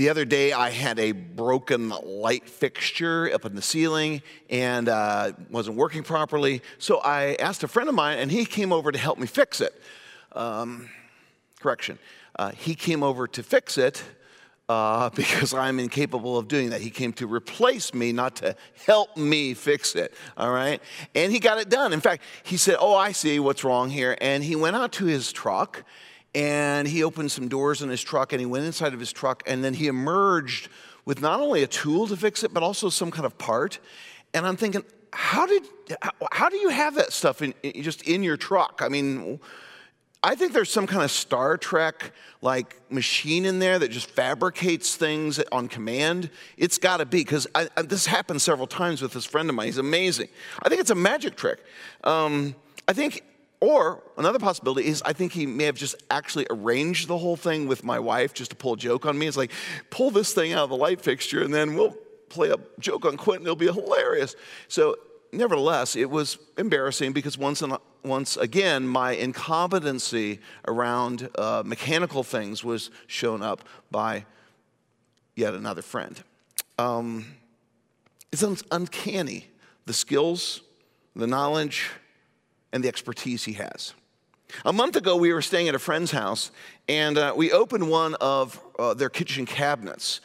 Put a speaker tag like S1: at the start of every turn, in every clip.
S1: the other day, I had a broken light fixture up in the ceiling and uh, wasn't working properly. So I asked a friend of mine, and he came over to help me fix it. Um, correction, uh, he came over to fix it uh, because I'm incapable of doing that. He came to replace me, not to help me fix it. All right? And he got it done. In fact, he said, Oh, I see what's wrong here. And he went out to his truck and he opened some doors in his truck and he went inside of his truck and then he emerged with not only a tool to fix it but also some kind of part. And i'm thinking how did how, how do you have that stuff in, in, just in your truck? I mean i think there's some kind of star trek like machine in there that just fabricates things on command. It's got to be because this happened several times with this friend of mine. He's amazing. I think it's a magic trick. Um, i think or another possibility is I think he may have just actually arranged the whole thing with my wife just to pull a joke on me. It's like, pull this thing out of the light fixture and then we'll play a joke on Quentin. It'll be hilarious. So, nevertheless, it was embarrassing because once, once again, my incompetency around uh, mechanical things was shown up by yet another friend. Um, it's uncanny the skills, the knowledge, and the expertise he has. A month ago, we were staying at a friend's house, and uh, we opened one of uh, their kitchen cabinets.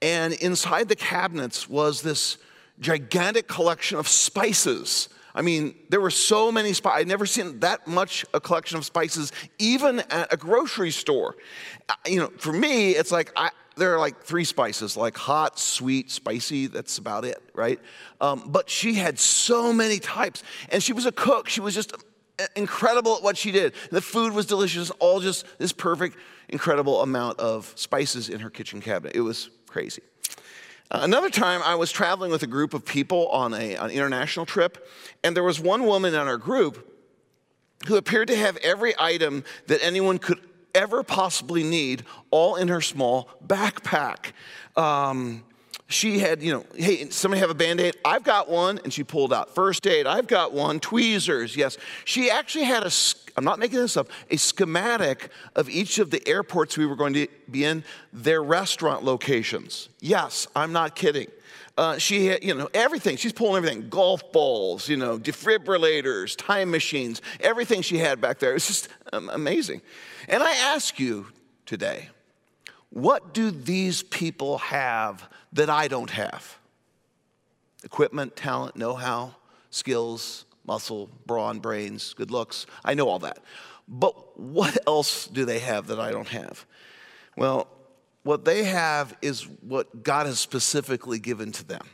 S1: And inside the cabinets was this gigantic collection of spices. I mean, there were so many spices. I'd never seen that much a collection of spices, even at a grocery store. Uh, you know, for me, it's like I, there are like three spices, like hot, sweet, spicy. That's about it, right? Um, but she had so many types, and she was a cook. She was just incredible at what she did. The food was delicious, all just this perfect, incredible amount of spices in her kitchen cabinet. It was crazy. Uh, another time, I was traveling with a group of people on a, an international trip, and there was one woman in our group who appeared to have every item that anyone could ever possibly need, all in her small backpack. Um, she had, you know, hey, somebody have a band aid? I've got one. And she pulled out first aid. I've got one. Tweezers, yes. She actually had a, I'm not making this up, a schematic of each of the airports we were going to be in, their restaurant locations. Yes, I'm not kidding. Uh, she had, you know, everything. She's pulling everything golf balls, you know, defibrillators, time machines, everything she had back there. It was just um, amazing. And I ask you today, what do these people have that I don't have? Equipment, talent, know how, skills, muscle, brawn, brains, good looks. I know all that. But what else do they have that I don't have? Well, what they have is what God has specifically given to them.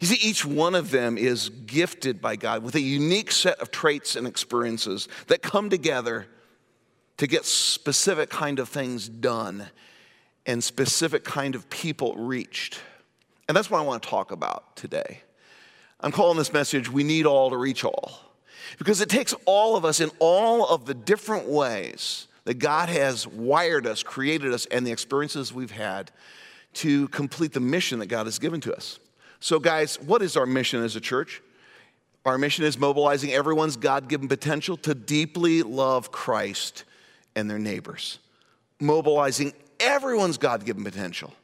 S1: You see, each one of them is gifted by God with a unique set of traits and experiences that come together to get specific kind of things done and specific kind of people reached. And that's what I want to talk about today. I'm calling this message, We Need All to Reach All. Because it takes all of us in all of the different ways that God has wired us, created us, and the experiences we've had to complete the mission that God has given to us. So, guys, what is our mission as a church? Our mission is mobilizing everyone's God given potential to deeply love Christ and their neighbors, mobilizing everyone's God given potential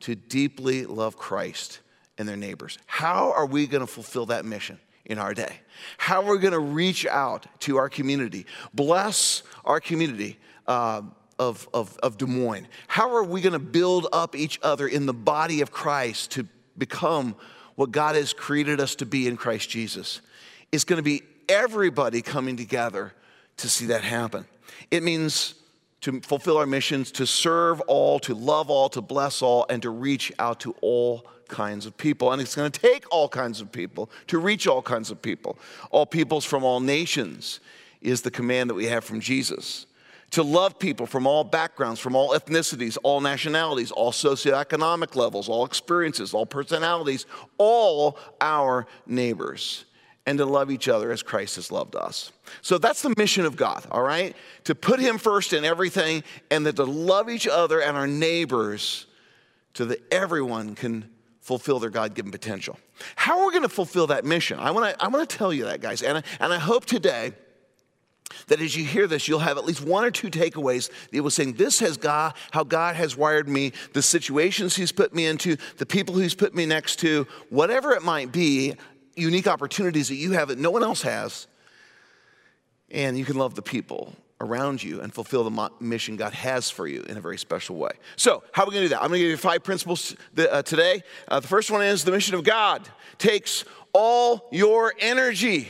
S1: to deeply love Christ and their neighbors. How are we going to fulfill that mission in our day? How are we going to reach out to our community, bless our community uh, of, of, of Des Moines? How are we going to build up each other in the body of Christ to become what God has created us to be in Christ Jesus? It's going to be everybody coming together to see that happen. It means to fulfill our missions, to serve all, to love all, to bless all, and to reach out to all kinds of people. And it's going to take all kinds of people to reach all kinds of people. All peoples from all nations is the command that we have from Jesus. To love people from all backgrounds, from all ethnicities, all nationalities, all socioeconomic levels, all experiences, all personalities, all our neighbors and to love each other as Christ has loved us. So that's the mission of God, all right? To put Him first in everything and that to love each other and our neighbors so that everyone can fulfill their God given potential. How are we going to fulfill that mission? I want to I wanna tell you that, guys. And I, and I hope today that as you hear this, you'll have at least one or two takeaways that will saying, This has God, how God has wired me, the situations He's put me into, the people He's put me next to, whatever it might be, unique opportunities that you have that no one else has. And you can love the people around you and fulfill the mission God has for you in a very special way. So, how are we going to do that? I'm going to give you five principles uh, today. Uh, the first one is the mission of God takes all your energy.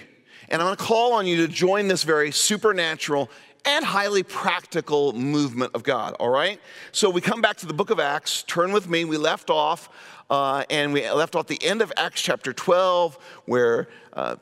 S1: And I'm going to call on you to join this very supernatural and highly practical movement of God, all right? So we come back to the book of Acts. Turn with me. We left off, uh, and we left off the end of Acts chapter 12, where uh,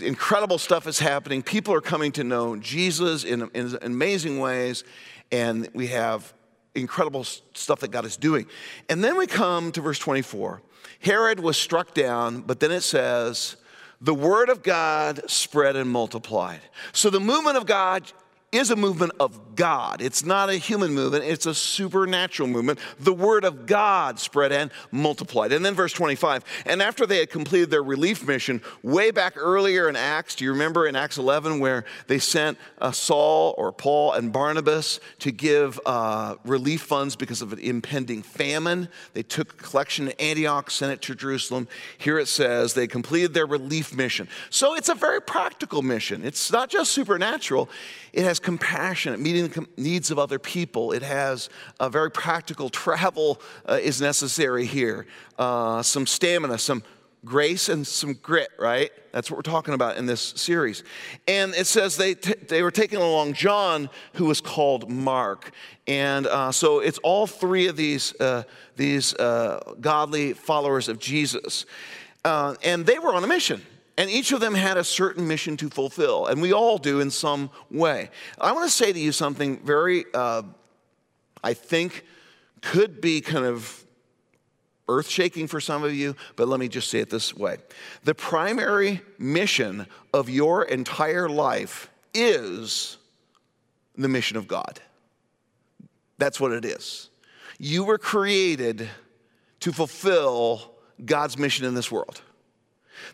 S1: incredible stuff is happening. People are coming to know Jesus in, in amazing ways, and we have incredible stuff that God is doing. And then we come to verse 24. Herod was struck down, but then it says, the word of God spread and multiplied. So the movement of God is a movement of God. It's not a human movement, it's a supernatural movement. The word of God spread and multiplied. And then verse 25, and after they had completed their relief mission, way back earlier in Acts, do you remember in Acts 11 where they sent uh, Saul or Paul and Barnabas to give uh, relief funds because of an impending famine? They took a collection to Antioch, sent it to Jerusalem. Here it says they completed their relief mission. So it's a very practical mission. It's not just supernatural. It has compassion, meeting the needs of other people. It has a very practical travel uh, is necessary here. Uh, some stamina, some grace, and some grit, right? That's what we're talking about in this series. And it says they, t- they were taking along John, who was called Mark. And uh, so it's all three of these, uh, these uh, godly followers of Jesus. Uh, and they were on a mission. And each of them had a certain mission to fulfill, and we all do in some way. I want to say to you something very, uh, I think, could be kind of earth shaking for some of you, but let me just say it this way The primary mission of your entire life is the mission of God. That's what it is. You were created to fulfill God's mission in this world.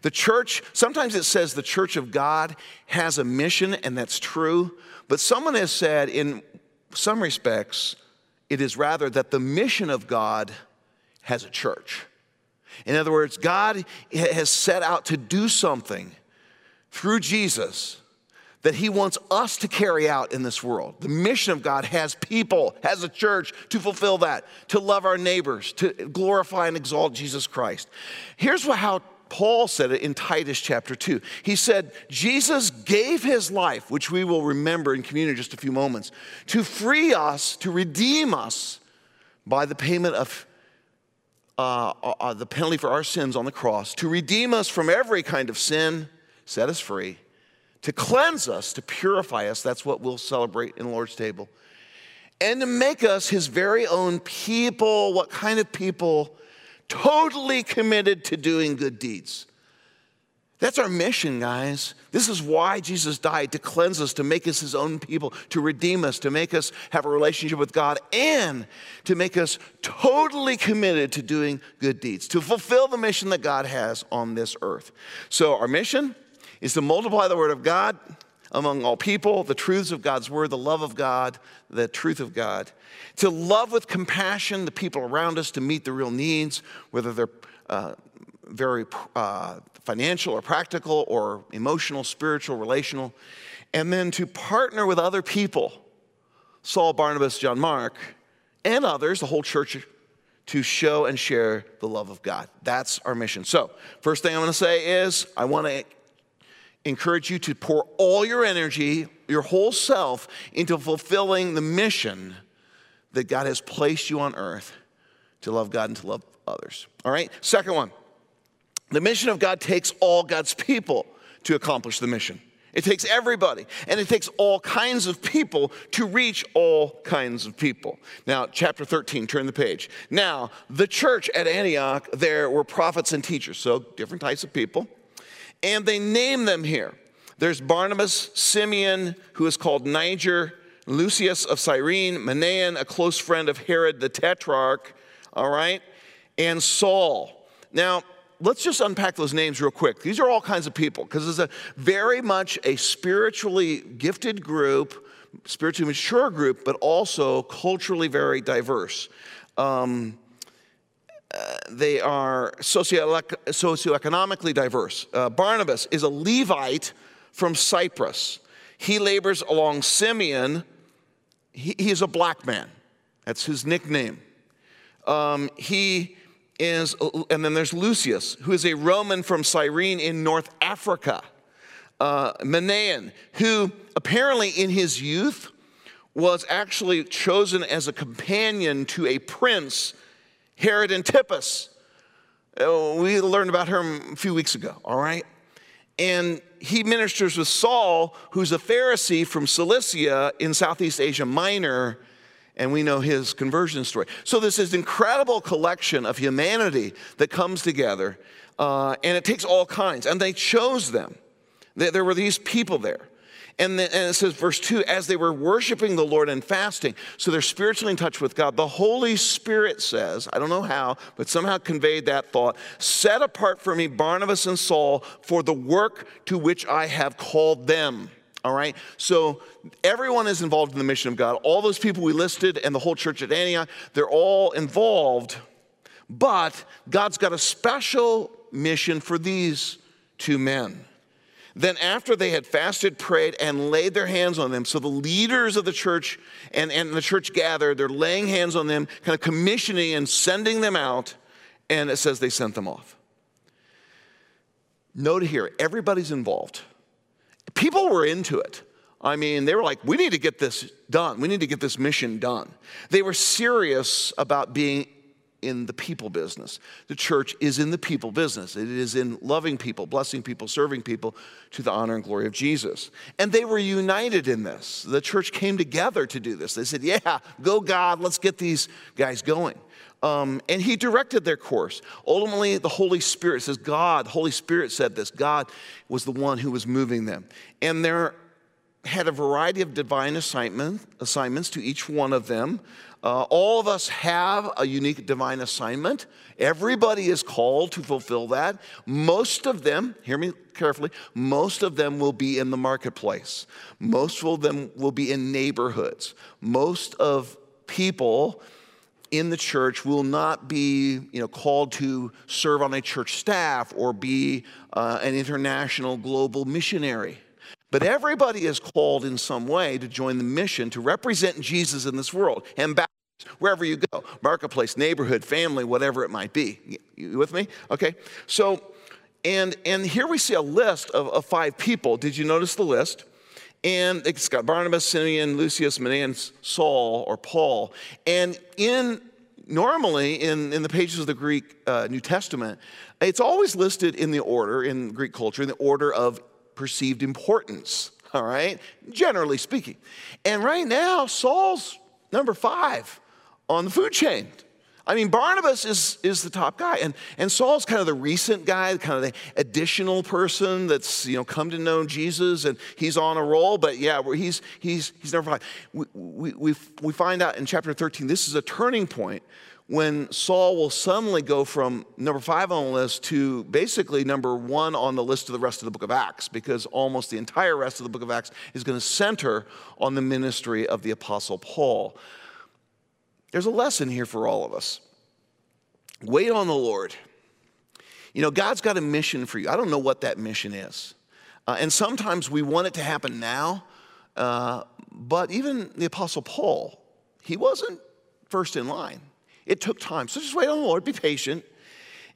S1: The church, sometimes it says the church of God has a mission, and that's true. But someone has said, in some respects, it is rather that the mission of God has a church. In other words, God has set out to do something through Jesus that he wants us to carry out in this world. The mission of God has people, has a church to fulfill that, to love our neighbors, to glorify and exalt Jesus Christ. Here's how Paul said it in Titus chapter 2. He said, Jesus gave his life, which we will remember in communion in just a few moments, to free us, to redeem us by the payment of uh, uh, uh, the penalty for our sins on the cross, to redeem us from every kind of sin, set us free, to cleanse us, to purify us. That's what we'll celebrate in the Lord's table. And to make us his very own people. What kind of people? Totally committed to doing good deeds. That's our mission, guys. This is why Jesus died to cleanse us, to make us his own people, to redeem us, to make us have a relationship with God, and to make us totally committed to doing good deeds, to fulfill the mission that God has on this earth. So, our mission is to multiply the word of God among all people, the truths of God's word, the love of God, the truth of God. To love with compassion the people around us, to meet the real needs, whether they're uh, very uh, financial or practical or emotional, spiritual, relational. And then to partner with other people, Saul, Barnabas, John Mark, and others, the whole church, to show and share the love of God. That's our mission. So, first thing I'm going to say is I want to encourage you to pour all your energy, your whole self, into fulfilling the mission that God has placed you on earth to love God and to love others. All right? Second one the mission of God takes all God's people to accomplish the mission. It takes everybody, and it takes all kinds of people to reach all kinds of people. Now, chapter 13, turn the page. Now, the church at Antioch, there were prophets and teachers, so different types of people and they name them here. There's Barnabas, Simeon, who is called Niger, Lucius of Cyrene, Manaen, a close friend of Herod the Tetrarch, all right, and Saul. Now, let's just unpack those names real quick. These are all kinds of people because it's a very much a spiritually gifted group, spiritually mature group, but also culturally very diverse. Um, they are socioeconomically diverse. Uh, Barnabas is a Levite from Cyprus. He labors along Simeon. He, he's a black man. That's his nickname. Um, he is, and then there's Lucius, who is a Roman from Cyrene in North Africa. Uh, Manaen, who apparently in his youth was actually chosen as a companion to a prince, Herod Antipas. Uh, we learned about him a few weeks ago, all right? And he ministers with Saul, who's a Pharisee from Cilicia in Southeast Asia Minor, and we know his conversion story. So, this is incredible collection of humanity that comes together, uh, and it takes all kinds, and they chose them. There were these people there. And, the, and, it says, verse 2 as they were worshiping the Lord and fasting, so they're spiritually in touch with God, the Holy Spirit says, I don't know how, but somehow conveyed that thought set apart for me Barnabas and Saul for the work to which I have called them. All right? So everyone is involved in the mission of God. All those people we listed and the whole church at Antioch, they're all involved. But God's got a special mission for these two men. Then, after they had fasted, prayed, and laid their hands on them, so the leaders of the church and, and the church gathered, they're laying hands on them, kind of commissioning and sending them out, and it says they sent them off. Note here, everybody's involved. People were into it. I mean, they were like, we need to get this done. We need to get this mission done. They were serious about being in the people business. The church is in the people business. It is in loving people, blessing people, serving people to the honor and glory of Jesus. And they were united in this. The church came together to do this. They said, Yeah, go God, let's get these guys going. Um, and he directed their course. Ultimately, the Holy Spirit says, God, Holy Spirit said this. God was the one who was moving them. And there had a variety of divine assignment, assignments to each one of them. Uh, all of us have a unique divine assignment. Everybody is called to fulfill that. Most of them, hear me carefully, most of them will be in the marketplace. Most of them will be in neighborhoods. Most of people in the church will not be you know, called to serve on a church staff or be uh, an international global missionary. But everybody is called in some way to join the mission to represent Jesus in this world. And wherever you go marketplace, neighborhood, family, whatever it might be. You with me? Okay. So, and, and here we see a list of, of five people. Did you notice the list? And it's got Barnabas, Simeon, Lucius, Manaen, Saul, or Paul. And in normally in, in the pages of the Greek uh, New Testament, it's always listed in the order, in Greek culture, in the order of perceived importance, all right? Generally speaking. And right now, Saul's number five on the food chain. I mean, Barnabas is, is the top guy, and, and Saul's kind of the recent guy, kind of the additional person that's you know come to know Jesus, and he's on a roll. But yeah, he's he's he's never five. We, we, we, we find out in chapter 13 this is a turning point when Saul will suddenly go from number five on the list to basically number one on the list of the rest of the book of Acts, because almost the entire rest of the book of Acts is going to center on the ministry of the Apostle Paul. There's a lesson here for all of us. Wait on the Lord. You know, God's got a mission for you. I don't know what that mission is. Uh, and sometimes we want it to happen now, uh, but even the Apostle Paul, he wasn't first in line. It took time. So just wait on the Lord, be patient.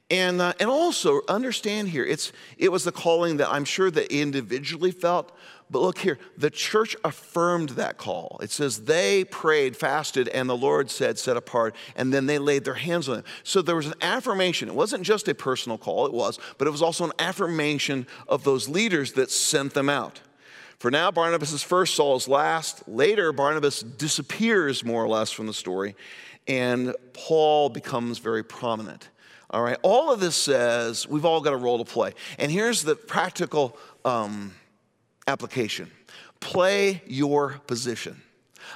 S1: And, uh, and also understand here, it's, it was the calling that I'm sure that individually felt, but look here, the church affirmed that call. It says they prayed, fasted, and the Lord said, set apart, and then they laid their hands on them. So there was an affirmation. It wasn't just a personal call, it was, but it was also an affirmation of those leaders that sent them out. For now, Barnabas is first, Saul is last. Later, Barnabas disappears more or less from the story, and Paul becomes very prominent. All right, all of this says we've all got a role to play. And here's the practical um, application play your position.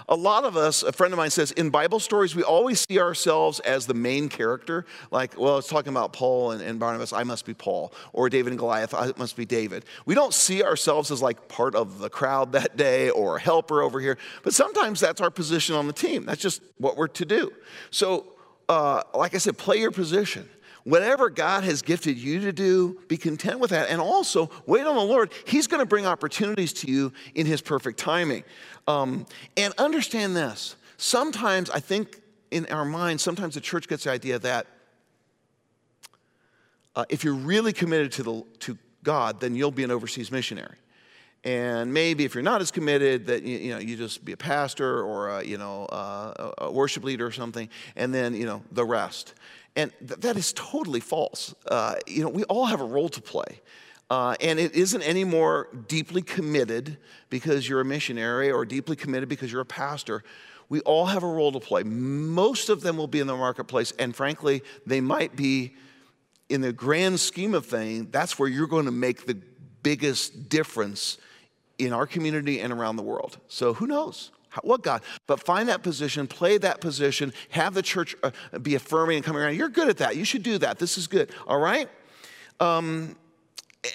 S1: A lot of us, a friend of mine says, in Bible stories, we always see ourselves as the main character. Like, well, it's talking about Paul and, and Barnabas, I must be Paul. Or David and Goliath, I must be David. We don't see ourselves as like part of the crowd that day or a helper over here. But sometimes that's our position on the team. That's just what we're to do. So, uh, like I said, play your position. Whatever God has gifted you to do, be content with that. And also, wait on the Lord. He's going to bring opportunities to you in His perfect timing. Um, and understand this. Sometimes, I think in our minds, sometimes the church gets the idea that uh, if you're really committed to, the, to God, then you'll be an overseas missionary. And maybe if you're not as committed, that you, you know you just be a pastor or a, you know uh, a worship leader or something, and then you know the rest. And th- that is totally false. Uh, you know, we all have a role to play. Uh, and it isn't any more deeply committed because you're a missionary or deeply committed because you're a pastor. We all have a role to play. Most of them will be in the marketplace, and frankly, they might be in the grand scheme of things, that's where you're going to make the biggest difference in our community and around the world. So who knows? What God? But find that position, play that position, have the church uh, be affirming and coming around. You're good at that. You should do that. This is good. All right? Um,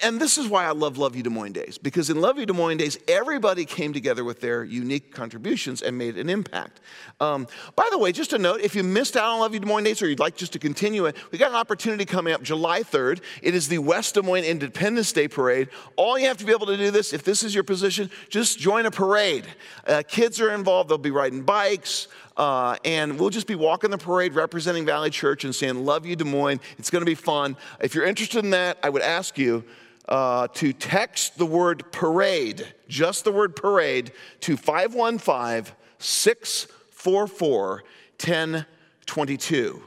S1: and this is why I love Love You Des Moines Days, because in Love You Des Moines Days, everybody came together with their unique contributions and made an impact. Um, by the way, just a note if you missed out on Love You Des Moines Days or you'd like just to continue it, we got an opportunity coming up July 3rd. It is the West Des Moines Independence Day Parade. All you have to be able to do this, if this is your position, just join a parade. Uh, kids are involved, they'll be riding bikes. Uh, and we'll just be walking the parade representing Valley Church and saying, Love you, Des Moines. It's going to be fun. If you're interested in that, I would ask you uh, to text the word parade, just the word parade, to 515 644 1022.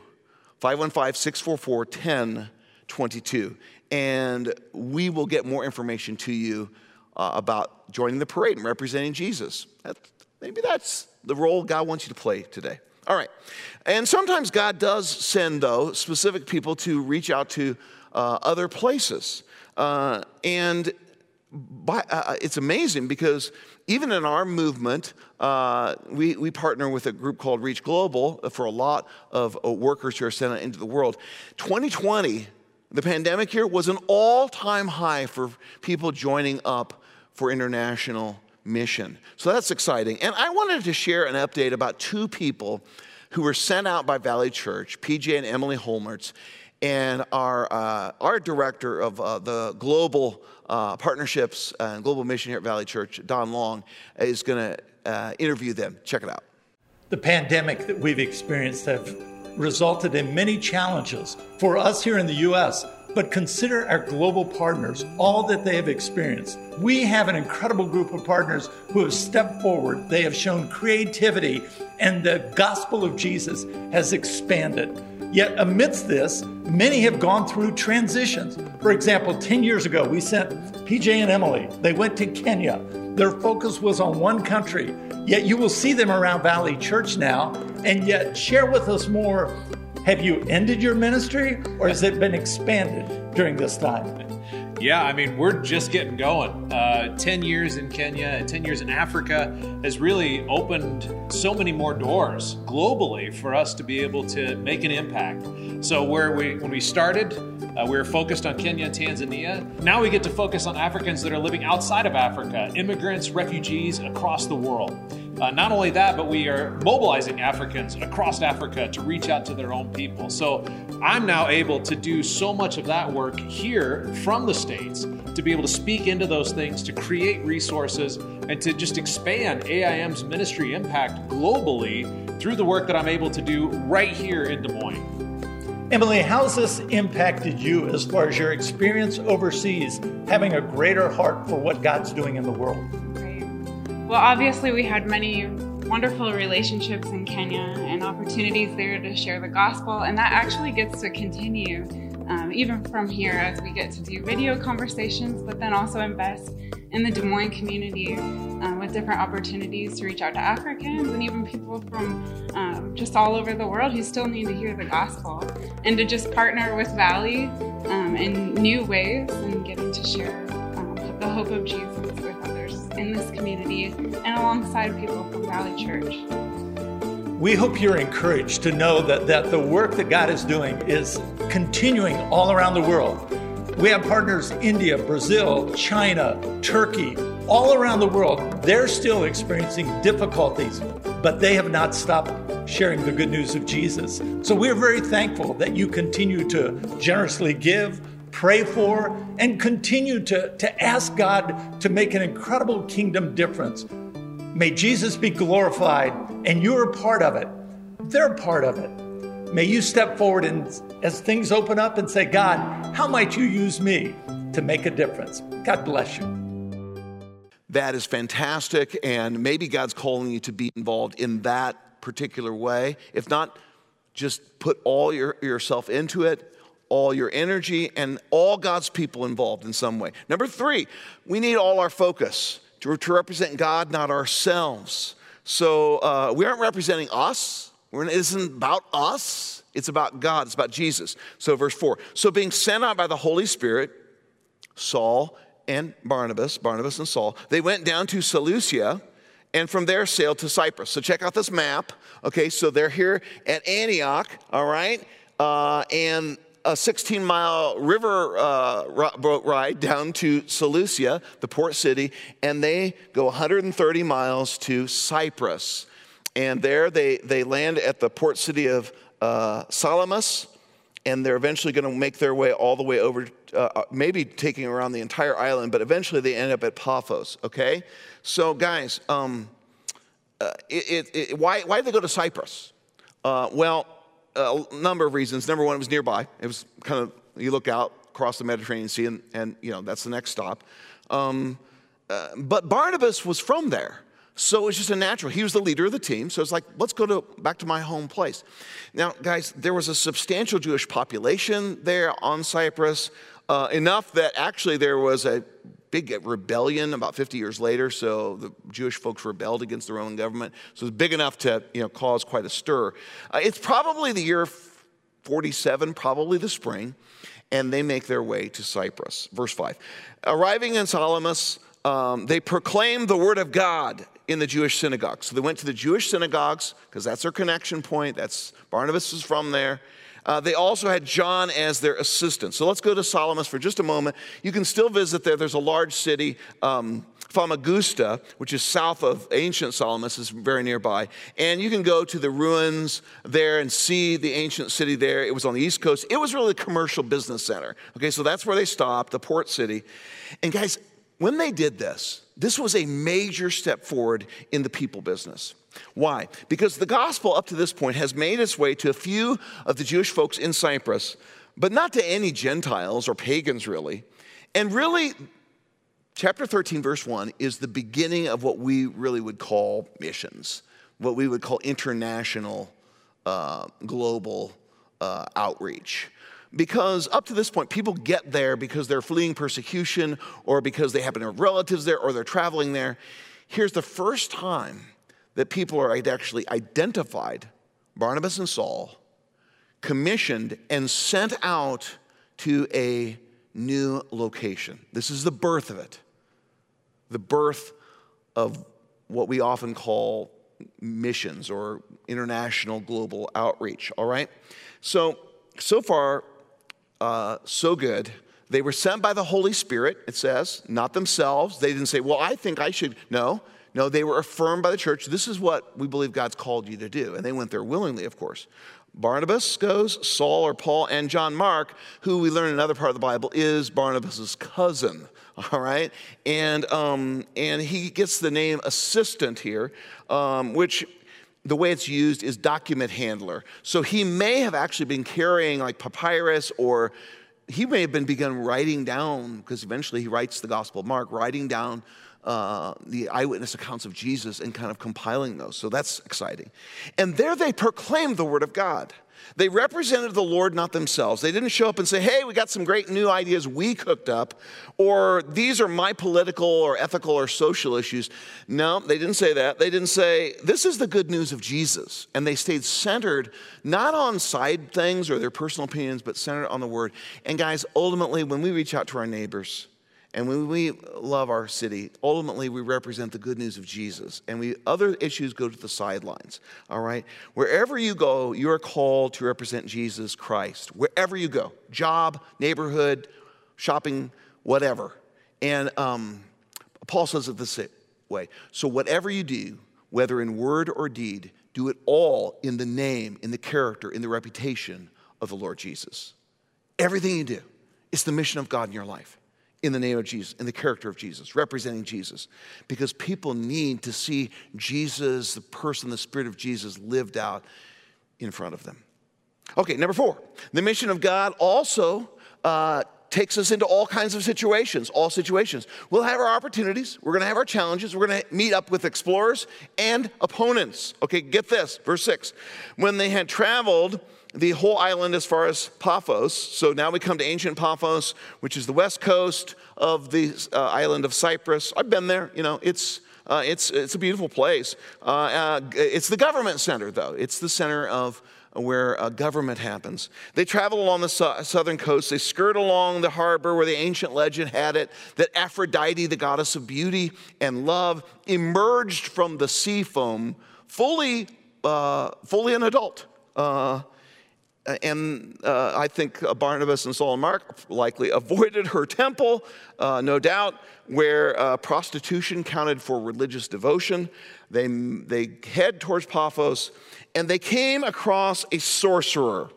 S1: 515 644 1022. And we will get more information to you uh, about joining the parade and representing Jesus. That, maybe that's the role God wants you to play today. All right. And sometimes God does send, though, specific people to reach out to uh, other places. Uh, and by, uh, uh, it's amazing because even in our movement, uh, we, we partner with a group called Reach Global for a lot of uh, workers who are sent out into the world. 2020, the pandemic year, was an all time high for people joining up for international mission. So that's exciting. And I wanted to share an update about two people who were sent out by Valley Church, PJ and Emily Holmertz, and our, uh, our director of uh, the global uh, partnerships and global mission here at Valley Church, Don Long, is going to uh, interview them. Check it out.
S2: The pandemic that we've experienced have resulted in many challenges for us here in the U.S but consider our global partners, all that they have experienced. We have an incredible group of partners who have stepped forward. They have shown creativity, and the gospel of Jesus has expanded. Yet, amidst this, many have gone through transitions. For example, 10 years ago, we sent PJ and Emily. They went to Kenya. Their focus was on one country. Yet, you will see them around Valley Church now. And yet, share with us more have you ended your ministry or has it been expanded during this time?
S3: Yeah, I mean, we're just getting going. Uh, 10 years in Kenya and 10 years in Africa has really opened so many more doors globally for us to be able to make an impact. So, where we, when we started, uh, we were focused on Kenya and Tanzania. Now we get to focus on Africans that are living outside of Africa, immigrants, refugees across the world. Uh, not only that, but we are mobilizing Africans across Africa to reach out to their own people. So I'm now able to do so much of that work here from the States to be able to speak into those things, to create resources, and to just expand AIM's ministry impact globally through the work that I'm able to do right here in Des Moines.
S2: Emily, how has this impacted you as far as your experience overseas, having a greater heart for what God's doing in the world?
S4: Well, obviously, we had many wonderful relationships in Kenya and opportunities there to share the gospel, and that actually gets to continue um, even from here as we get to do video conversations, but then also invest in the Des Moines community um, with different opportunities to reach out to Africans and even people from um, just all over the world who still need to hear the gospel, and to just partner with Valley um, in new ways and getting to share um, the hope of Jesus in this community and alongside people from Valley Church.
S2: We hope you're encouraged to know that, that the work that God is doing is continuing all around the world. We have partners in India, Brazil, China, Turkey, all around the world. They're still experiencing difficulties, but they have not stopped sharing the good news of Jesus. So we're very thankful that you continue to generously give, pray for, and continue to, to ask God to make an incredible kingdom difference. May Jesus be glorified, and you're a part of it. They're part of it. May you step forward and as things open up and say, God, how might you use me to make a difference? God bless you.
S1: That is fantastic, and maybe God's calling you to be involved in that particular way. If not, just put all your, yourself into it, all your energy, and all God's people involved in some way. Number three, we need all our focus to, to represent God, not ourselves. So uh, we aren't representing us. We're, it isn't about us. It's about God. It's about Jesus. So verse four. So being sent out by the Holy Spirit, Saul and Barnabas, Barnabas and Saul, they went down to Seleucia and from there sailed to Cyprus. So check out this map. Okay, so they're here at Antioch, all right, uh, and a 16 mile river uh, boat ride down to Seleucia, the port city, and they go 130 miles to Cyprus. And there they, they land at the port city of uh, Salamis, and they're eventually going to make their way all the way over, uh, uh, maybe taking around the entire island, but eventually they end up at Paphos, okay? So, guys, um, uh, it, it, it, why, why did they go to Cyprus? Uh, well, a number of reasons. Number one, it was nearby. It was kind of, you look out across the Mediterranean Sea, and, and you know, that's the next stop. Um, uh, but Barnabas was from there. So it's just a natural. He was the leader of the team. So it's like, let's go to, back to my home place. Now, guys, there was a substantial Jewish population there on Cyprus, uh, enough that actually there was a big rebellion about 50 years later. So the Jewish folks rebelled against the Roman government. So it's big enough to you know, cause quite a stir. Uh, it's probably the year 47, probably the spring, and they make their way to Cyprus. Verse 5. Arriving in Salamis, um, they proclaimed the word of God in the Jewish synagogues. So they went to the Jewish synagogues because that's their connection point. That's Barnabas is from there. Uh, they also had John as their assistant. So let's go to Salamis for just a moment. You can still visit there. There's a large city, um, Famagusta, which is south of ancient Salamis, is very nearby. And you can go to the ruins there and see the ancient city there. It was on the east coast. It was really a commercial business center. Okay, so that's where they stopped, the port city. And guys, when they did this, this was a major step forward in the people business. Why? Because the gospel up to this point has made its way to a few of the Jewish folks in Cyprus, but not to any Gentiles or pagans, really. And really, chapter 13, verse 1 is the beginning of what we really would call missions, what we would call international, uh, global uh, outreach. Because up to this point, people get there because they're fleeing persecution or because they happen to have relatives there or they're traveling there. Here's the first time that people are actually identified Barnabas and Saul, commissioned, and sent out to a new location. This is the birth of it, the birth of what we often call missions or international global outreach, all right? So, so far, uh, so good. They were sent by the Holy Spirit, it says, not themselves. They didn't say, Well, I think I should. No, no, they were affirmed by the church. This is what we believe God's called you to do. And they went there willingly, of course. Barnabas goes, Saul or Paul, and John Mark, who we learn in another part of the Bible is Barnabas's cousin. All right, and um, and he gets the name assistant here, um, which the way it's used is document handler. So he may have actually been carrying like papyrus or he may have been begun writing down, because eventually he writes the Gospel of Mark, writing down uh, the eyewitness accounts of Jesus and kind of compiling those. So that's exciting. And there they proclaimed the Word of God. They represented the Lord, not themselves. They didn't show up and say, hey, we got some great new ideas we cooked up, or these are my political or ethical or social issues. No, they didn't say that. They didn't say, this is the good news of Jesus. And they stayed centered not on side things or their personal opinions, but centered on the Word. And guys, ultimately, when we reach out to our neighbors, And when we love our city, ultimately we represent the good news of Jesus. And we other issues go to the sidelines. All right? Wherever you go, you are called to represent Jesus Christ. Wherever you go, job, neighborhood, shopping, whatever. And um, Paul says it this way. So whatever you do, whether in word or deed, do it all in the name, in the character, in the reputation of the Lord Jesus. Everything you do, it's the mission of God in your life in the name of Jesus, in the character of Jesus, representing Jesus. Because people need to see Jesus, the person, the Spirit of Jesus lived out in front of them. Okay, number four, the mission of God also uh, takes us into all kinds of situations, all situations. We'll have our opportunities, we're gonna have our challenges, we're gonna meet up with explorers and opponents. Okay, get this, verse six. When they had traveled, the whole island as far as Paphos. So now we come to ancient Paphos, which is the west coast of the uh, island of Cyprus. I've been there, you know, it's, uh, it's, it's a beautiful place. Uh, uh it's the government center, though. It's the center of where government happens. They travel along the southern coast. They skirt along the harbor where the ancient legend had it that Aphrodite, the goddess of beauty and love, emerged from the sea foam fully, uh, fully an adult. And uh, I think uh, Barnabas and Saul and Mark likely avoided her temple, uh, no doubt, where uh, prostitution counted for religious devotion. They, they head towards Paphos, and they came across a sorcerer,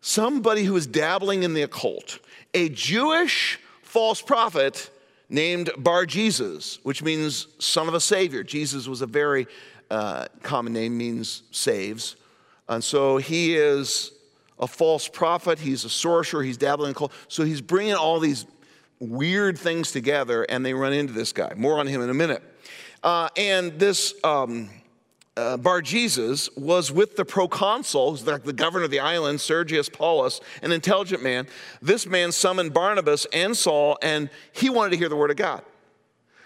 S1: somebody who was dabbling in the occult, a Jewish false prophet named Bar Jesus, which means son of a savior. Jesus was a very uh, common name, means saves. And so he is a false prophet, he's a sorcerer, he's dabbling in cult. So he's bringing all these weird things together, and they run into this guy. More on him in a minute. Uh, and this um, uh, Bar Jesus was with the proconsul, like the governor of the island, Sergius Paulus, an intelligent man. This man summoned Barnabas and Saul, and he wanted to hear the word of God.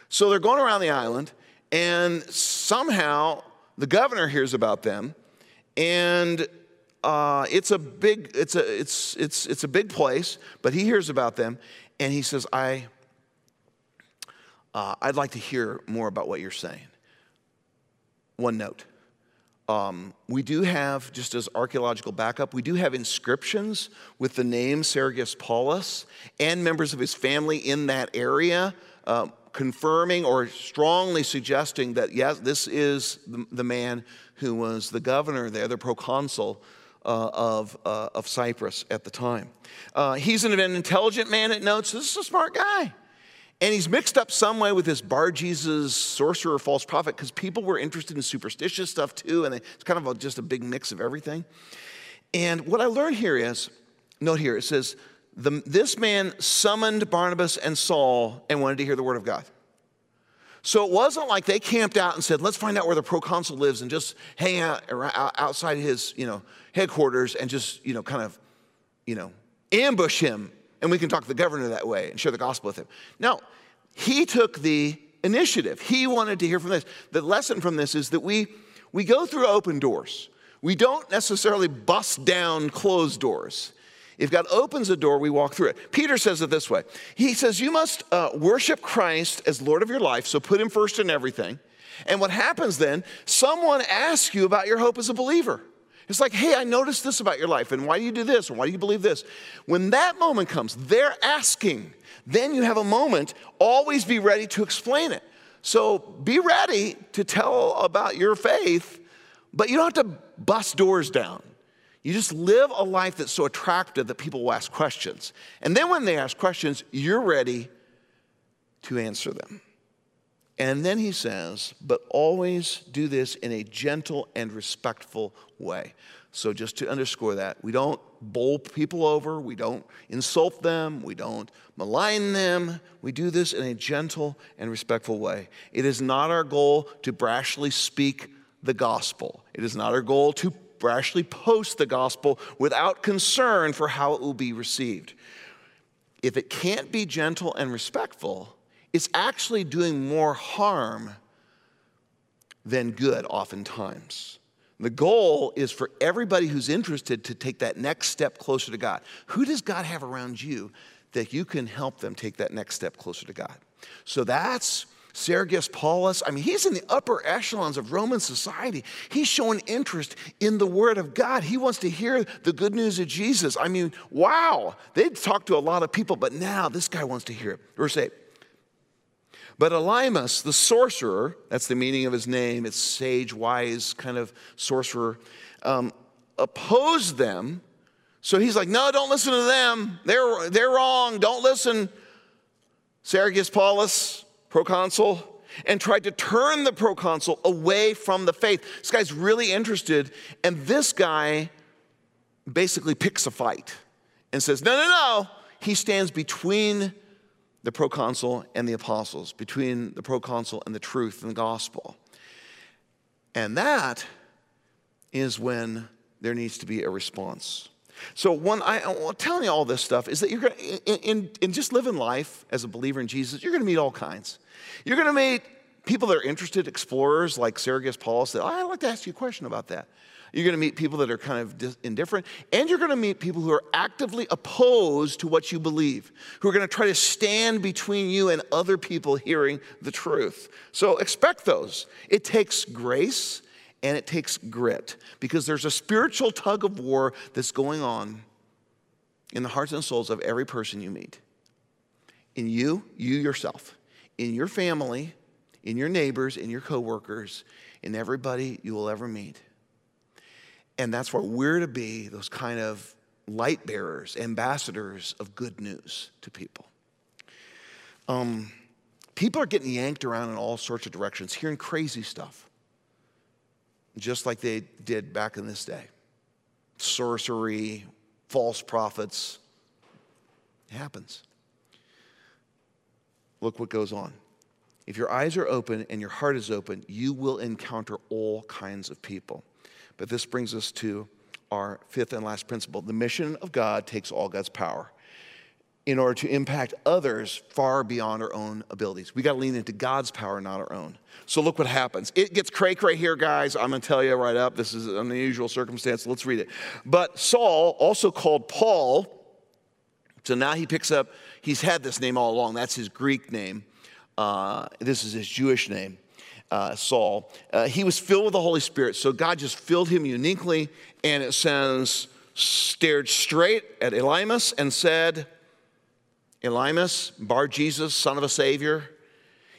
S1: So they're going around the island, and somehow the governor hears about them and uh, it's a big it's a it's it's it's a big place but he hears about them and he says i uh, i'd like to hear more about what you're saying. One note um, we do have just as archaeological backup we do have inscriptions with the name sergius paulus and members of his family in that area uh, confirming or strongly suggesting that yes this is the, man who was the governor there, the proconsul uh, of, uh, of Cyprus at the time. Uh, he's an, an intelligent man, it notes. This is a smart guy. And he's mixed up some way with this Bar Jesus sorcerer, false prophet, because people were interested in superstitious stuff too, and it's kind of a, just a big mix of everything. And what I learned here is, note here, it says, the, this man summoned Barnabas and Saul and wanted to hear the word of God. So it wasn't like they camped out and said, let's find out where the proconsul lives and just hang out outside his, you know, headquarters and just, you know, kind of, you know, ambush him and we can talk to the governor that way and share the gospel with him. No, he took the initiative. He wanted to hear from this. The lesson from this is that we, we go through open doors. We don't necessarily bust down closed doors. If God opens a door, we walk through it. Peter says it this way He says, You must uh, worship Christ as Lord of your life, so put him first in everything. And what happens then, someone asks you about your hope as a believer. It's like, hey, I noticed this about your life, and why do you do this, and why do you believe this? When that moment comes, they're asking. Then you have a moment, always be ready to explain it. So be ready to tell about your faith, but you don't have to bust doors down. You just live a life that's so attractive that people will ask questions. And then when they ask questions, you're ready to answer them. And then he says, but always do this in a gentle and respectful way. So, just to underscore that, we don't bowl people over, we don't insult them, we don't malign them. We do this in a gentle and respectful way. It is not our goal to brashly speak the gospel, it is not our goal to brashly post the gospel without concern for how it will be received. If it can't be gentle and respectful, it's actually doing more harm than good, oftentimes. The goal is for everybody who's interested to take that next step closer to God. Who does God have around you that you can help them take that next step closer to God. So that's Sergius Paulus. I mean, he's in the upper echelons of Roman society. He's showing interest in the Word of God. He wants to hear the good news of Jesus. I mean, wow. They'd talk to a lot of people, but now this guy wants to hear it. Verse 8. But Elymas, the sorcerer, that's the meaning of his name, it's sage, wise kind of sorcerer, um, opposed them. So he's like, no, don't listen to them. They're, they're wrong. Don't listen. Sergius Paulus, proconsul, and tried to turn the proconsul away from the faith. This guy's really interested, and this guy basically picks a fight and says, no, no, no. He stands between the proconsul and the apostles, between the proconsul and the truth and the gospel. And that is when there needs to be a response. So, when I, am telling you all this stuff is that you're going in, in, in just living life as a believer in Jesus, you're going to meet all kinds. You're going to meet people that are interested, explorers like Sergius Paulus, that I'd like to ask you a question about that. You're going to meet people that are kind of indifferent, and you're going to meet people who are actively opposed to what you believe, who are going to try to stand between you and other people hearing the truth. So expect those. It takes grace and it takes grit because there's a spiritual tug of war that's going on in the hearts and souls of every person you meet. In you, you yourself, in your family, in your neighbors, in your coworkers, in everybody you will ever meet. And that's where we're to be those kind of light bearers, ambassadors of good news to people. Um, people are getting yanked around in all sorts of directions, hearing crazy stuff, just like they did back in this day sorcery, false prophets. Happens. Look what goes on. If your eyes are open and your heart is open, you will encounter all kinds of people. But this brings us to our fifth and last principle. The mission of God takes all God's power in order to impact others far beyond our own abilities. We got to lean into God's power, not our own. So look what happens. It gets cray cray here, guys. I'm going to tell you right up. This is an unusual circumstance. Let's read it. But Saul, also called Paul, so now he picks up, he's had this name all along. That's his Greek name. Uh, this is his Jewish name uh, Saul, uh, he was filled with the Holy Spirit. So God just filled him uniquely. And it says, stared straight at Elymas and said, Elymas, Bar Jesus, son of a Savior,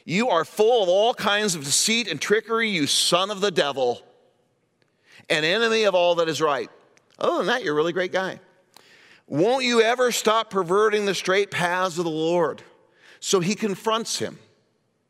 S1: you are full of all kinds of deceit and trickery, you son of the devil, an enemy of all that is right. Other than that, you're a really great guy. Won't you ever stop perverting the straight paths of the Lord? So he confronts him.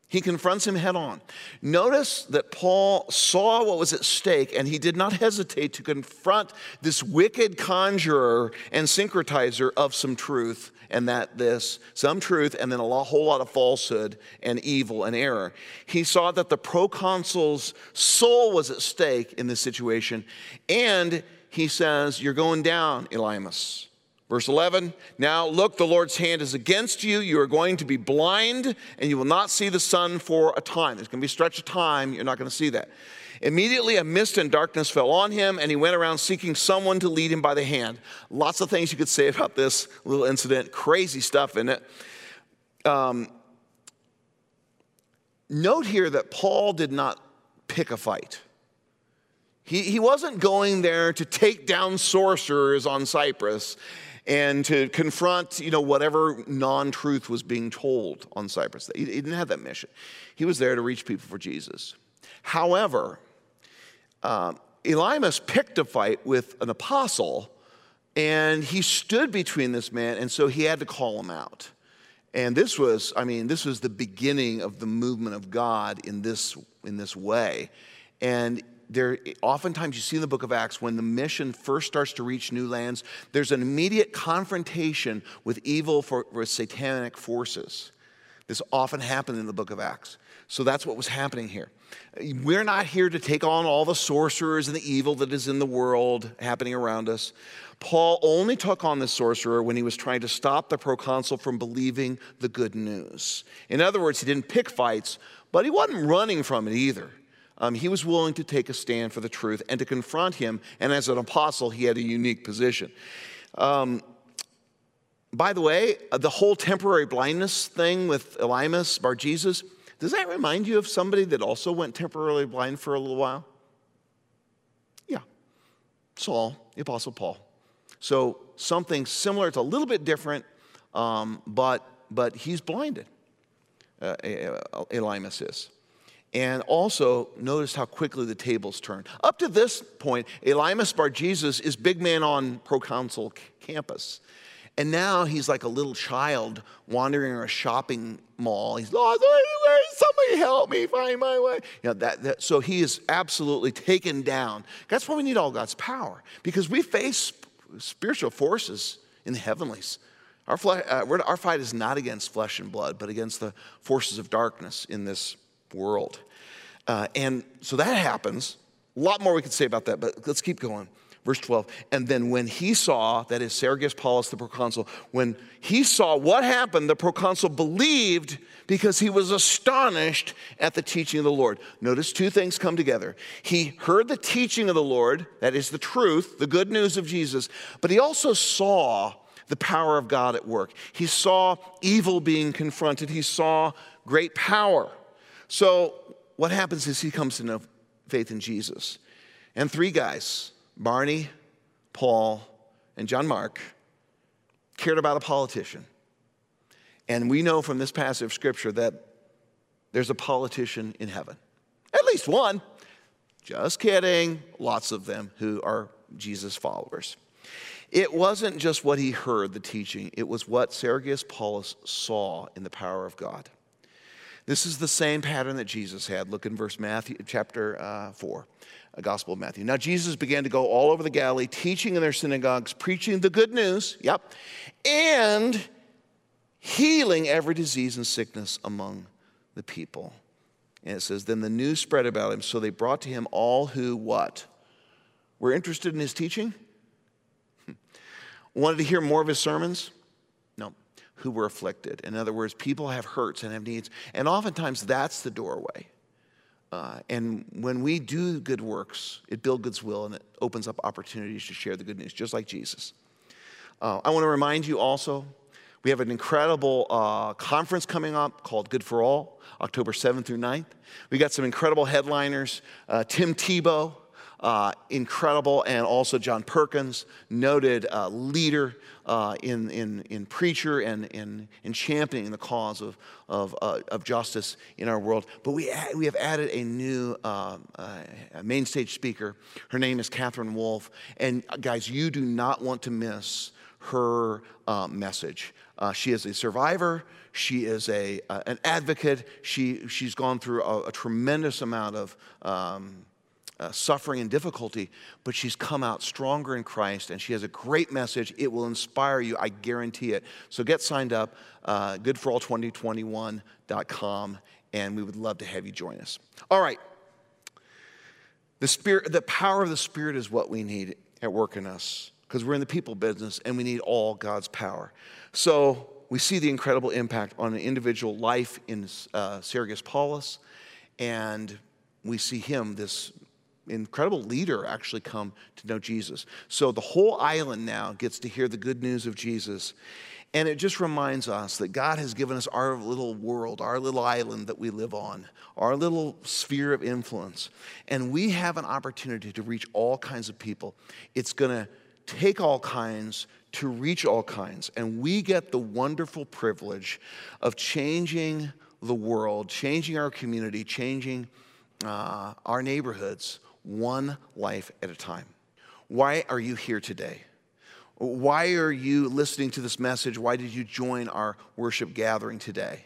S1: He confronts him head on. Notice that Paul saw what was at stake and he did not hesitate to confront this wicked conjurer and syncretizer of some truth, and that this, some truth, and then a whole lot of falsehood and evil and error. He saw that the proconsul's soul was at stake in this situation, and he says, You're going down, Elymas. Verse 11, now look, the Lord's hand is against you. You are going to be blind and you will not see the sun for a time. There's going to be a stretch of time, you're not going to see that. Immediately, a mist and darkness fell on him, and he went around seeking someone to lead him by the hand. Lots of things you could say about this little incident, crazy stuff in it. Um, note here that Paul did not pick a fight. He, he wasn't going there to take down sorcerers on Cyprus and to confront, you know, whatever non-truth was being told on Cyprus. He, he didn't have that mission. He was there to reach people for Jesus. However, uh, Elymas picked a fight with an apostle, and he stood between this man, and so he had to call him out. And this was, I mean, this was the beginning of the movement of God in this, in this way. And there oftentimes you see in the book of acts when the mission first starts to reach new lands there's an immediate confrontation with evil for, satanic forces. This often happened in the book of acts. So that's what was happening here. We're not here to take on all the sorcerers and the evil that is in the world happening around us. Paul only took on the sorcerer when he was trying to stop the proconsul from believing the good news. In other words he didn't pick fights but he wasn't running from it either um, he was willing to take a stand for the truth and to confront him. And as an apostle, he had a unique position. Um, by the way, uh, the whole temporary blindness thing with Elymas, Bar Jesus, does that remind you of somebody that also went temporarily blind for a little while? Yeah, Saul, the Apostle Paul. So something similar, it's a little bit different, um, but, but he's blinded, uh, Elymas is. And also, notice how quickly the tables turn. Up to this point, Elymas Bar Jesus is big man on proconsul campus. And now he's like a little child wandering in a shopping mall. He's lost anywhere. Somebody help me find my way. You know, that, that, so he is absolutely taken down. That's why we need all God's power because we face spiritual forces in the heavenlies. Our, flesh, uh, our fight is not against flesh and blood, but against the forces of darkness in this world. Uh, and so that happens. A lot more we could say about that, but let's keep going. Verse 12. And then when he saw, that is Sergius Paulus, the proconsul, when he saw what happened, the proconsul believed because he was astonished at the teaching of the Lord. Notice two things come together. He heard the teaching of the Lord, that is the truth, the good news of Jesus, but he also saw the power of God at work. He saw evil being confronted, he saw great power. So, what happens is he comes to know faith in Jesus. And three guys, Barney, Paul, and John Mark, cared about a politician. And we know from this passage of scripture that there's a politician in heaven. At least one. Just kidding. Lots of them who are Jesus followers. It wasn't just what he heard, the teaching, it was what Sergius Paulus saw in the power of God. This is the same pattern that Jesus had. Look in verse Matthew, chapter uh, 4, uh, Gospel of Matthew. Now, Jesus began to go all over the Galilee, teaching in their synagogues, preaching the good news, yep, and healing every disease and sickness among the people. And it says, Then the news spread about him, so they brought to him all who what? Were interested in his teaching? Wanted to hear more of his sermons? Who were afflicted. In other words, people have hurts and have needs. And oftentimes that's the doorway. Uh, and when we do good works, it builds God's will and it opens up opportunities to share the good news, just like Jesus. Uh, I want to remind you also, we have an incredible uh, conference coming up called Good for All, October 7th through 9th. We got some incredible headliners uh, Tim Tebow, uh, incredible, and also John Perkins, noted uh, leader uh, in, in, in preacher and in, in championing the cause of, of, uh, of justice in our world. But we, add, we have added a new um, uh, main stage speaker. Her name is Katherine Wolf. And uh, guys, you do not want to miss her message. she is a survivor. She is a, an advocate. She, she's gone through a, a tremendous amount of um, uh, suffering and difficulty, but she's come out stronger in Christ and she has a great message. It will inspire you, I guarantee it. So get signed up, uh, goodforall2021.com, and we would love to have you join us. All right. The, spirit, the power of the Spirit is what we need at work in us because we're in the people business and we need all God's power. So we see the incredible impact on an individual life in uh, Sergius Paulus, and we see him, this incredible leader actually come to know Jesus. So the whole island now gets to hear the good news of Jesus. And it just reminds us that God has given us our little world, our little island that we live on, our little sphere of influence. And we have an opportunity to reach all kinds of people. It's going to take all kinds to reach all kinds. And we get the wonderful privilege of changing the world, changing our community, changing uh, our neighborhoods one life at a time. Why are you here today? Why are you listening to this message? Why did you join our worship gathering today?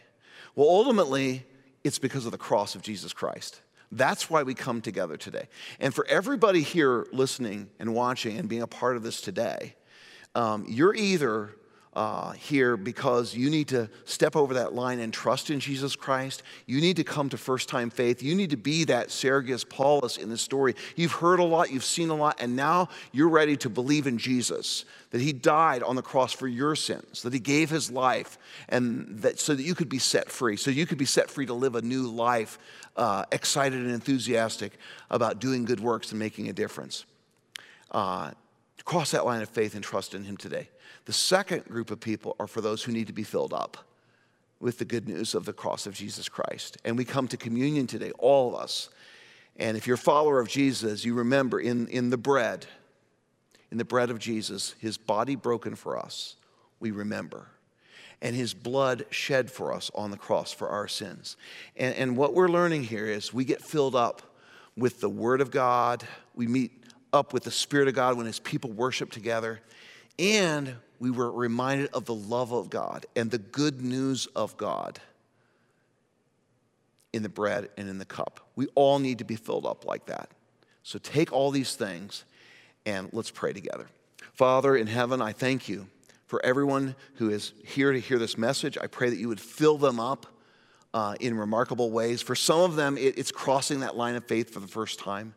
S1: Well, ultimately, it's because of the cross of Jesus Christ. That's why we come together today. And for everybody here listening and watching and being a part of this today, um, you're either uh, here because you need to step over that line and trust in Jesus Christ. You need to come to first time faith. You need to be that Sergius Paulus in the story. You've heard a lot, you've seen a lot, and now you're ready to believe in Jesus, that he died on the cross for your sins, that he gave his life, and that so that you could be set free, so you could be set free to live a new life, uh, excited and enthusiastic about doing good works and making a difference. Uh, Cross that line of faith and trust in Him today. The second group of people are for those who need to be filled up with the good news of the cross of Jesus Christ. And we come to communion today, all of us. And if you're a follower of Jesus, you remember in, in the bread, in the bread of Jesus, his body broken for us, we remember. And his blood shed for us on the cross for our sins. And, and what we're learning here is we get filled up with the Word of God, we meet up with the Spirit of God when his people worship together, and we were reminded of the love of God and the good news of God in the bread and in the cup. We all need to be filled up like that. So take all these things and let's pray together. Father in heaven, I thank you for everyone who is here to hear this message. I pray that you would fill them up uh, in remarkable ways. For some of them, it, it's crossing that line of faith for the first time.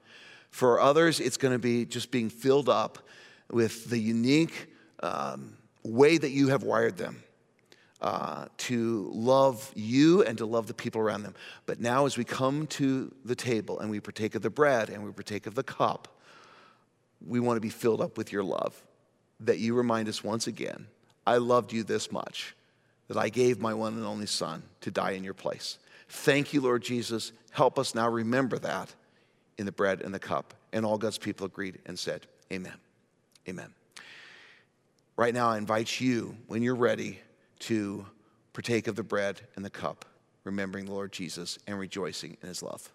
S1: For others, it's going to be just being filled up with the unique um, way that you have wired them uh, to love you and to love the people around them. But now, as we come to the table and we partake of the bread and we partake of the cup, we want to be filled up with your love. That you remind us once again, I loved you this much, that I gave my one and only Son to die in your place. Thank you, Lord Jesus. Help us now remember that in the bread and the cup. And all God's people agreed and said, Amen. Amen. Right now, I invite you, when you're ready, to partake of the bread and the cup, remembering the Lord Jesus and rejoicing in his love.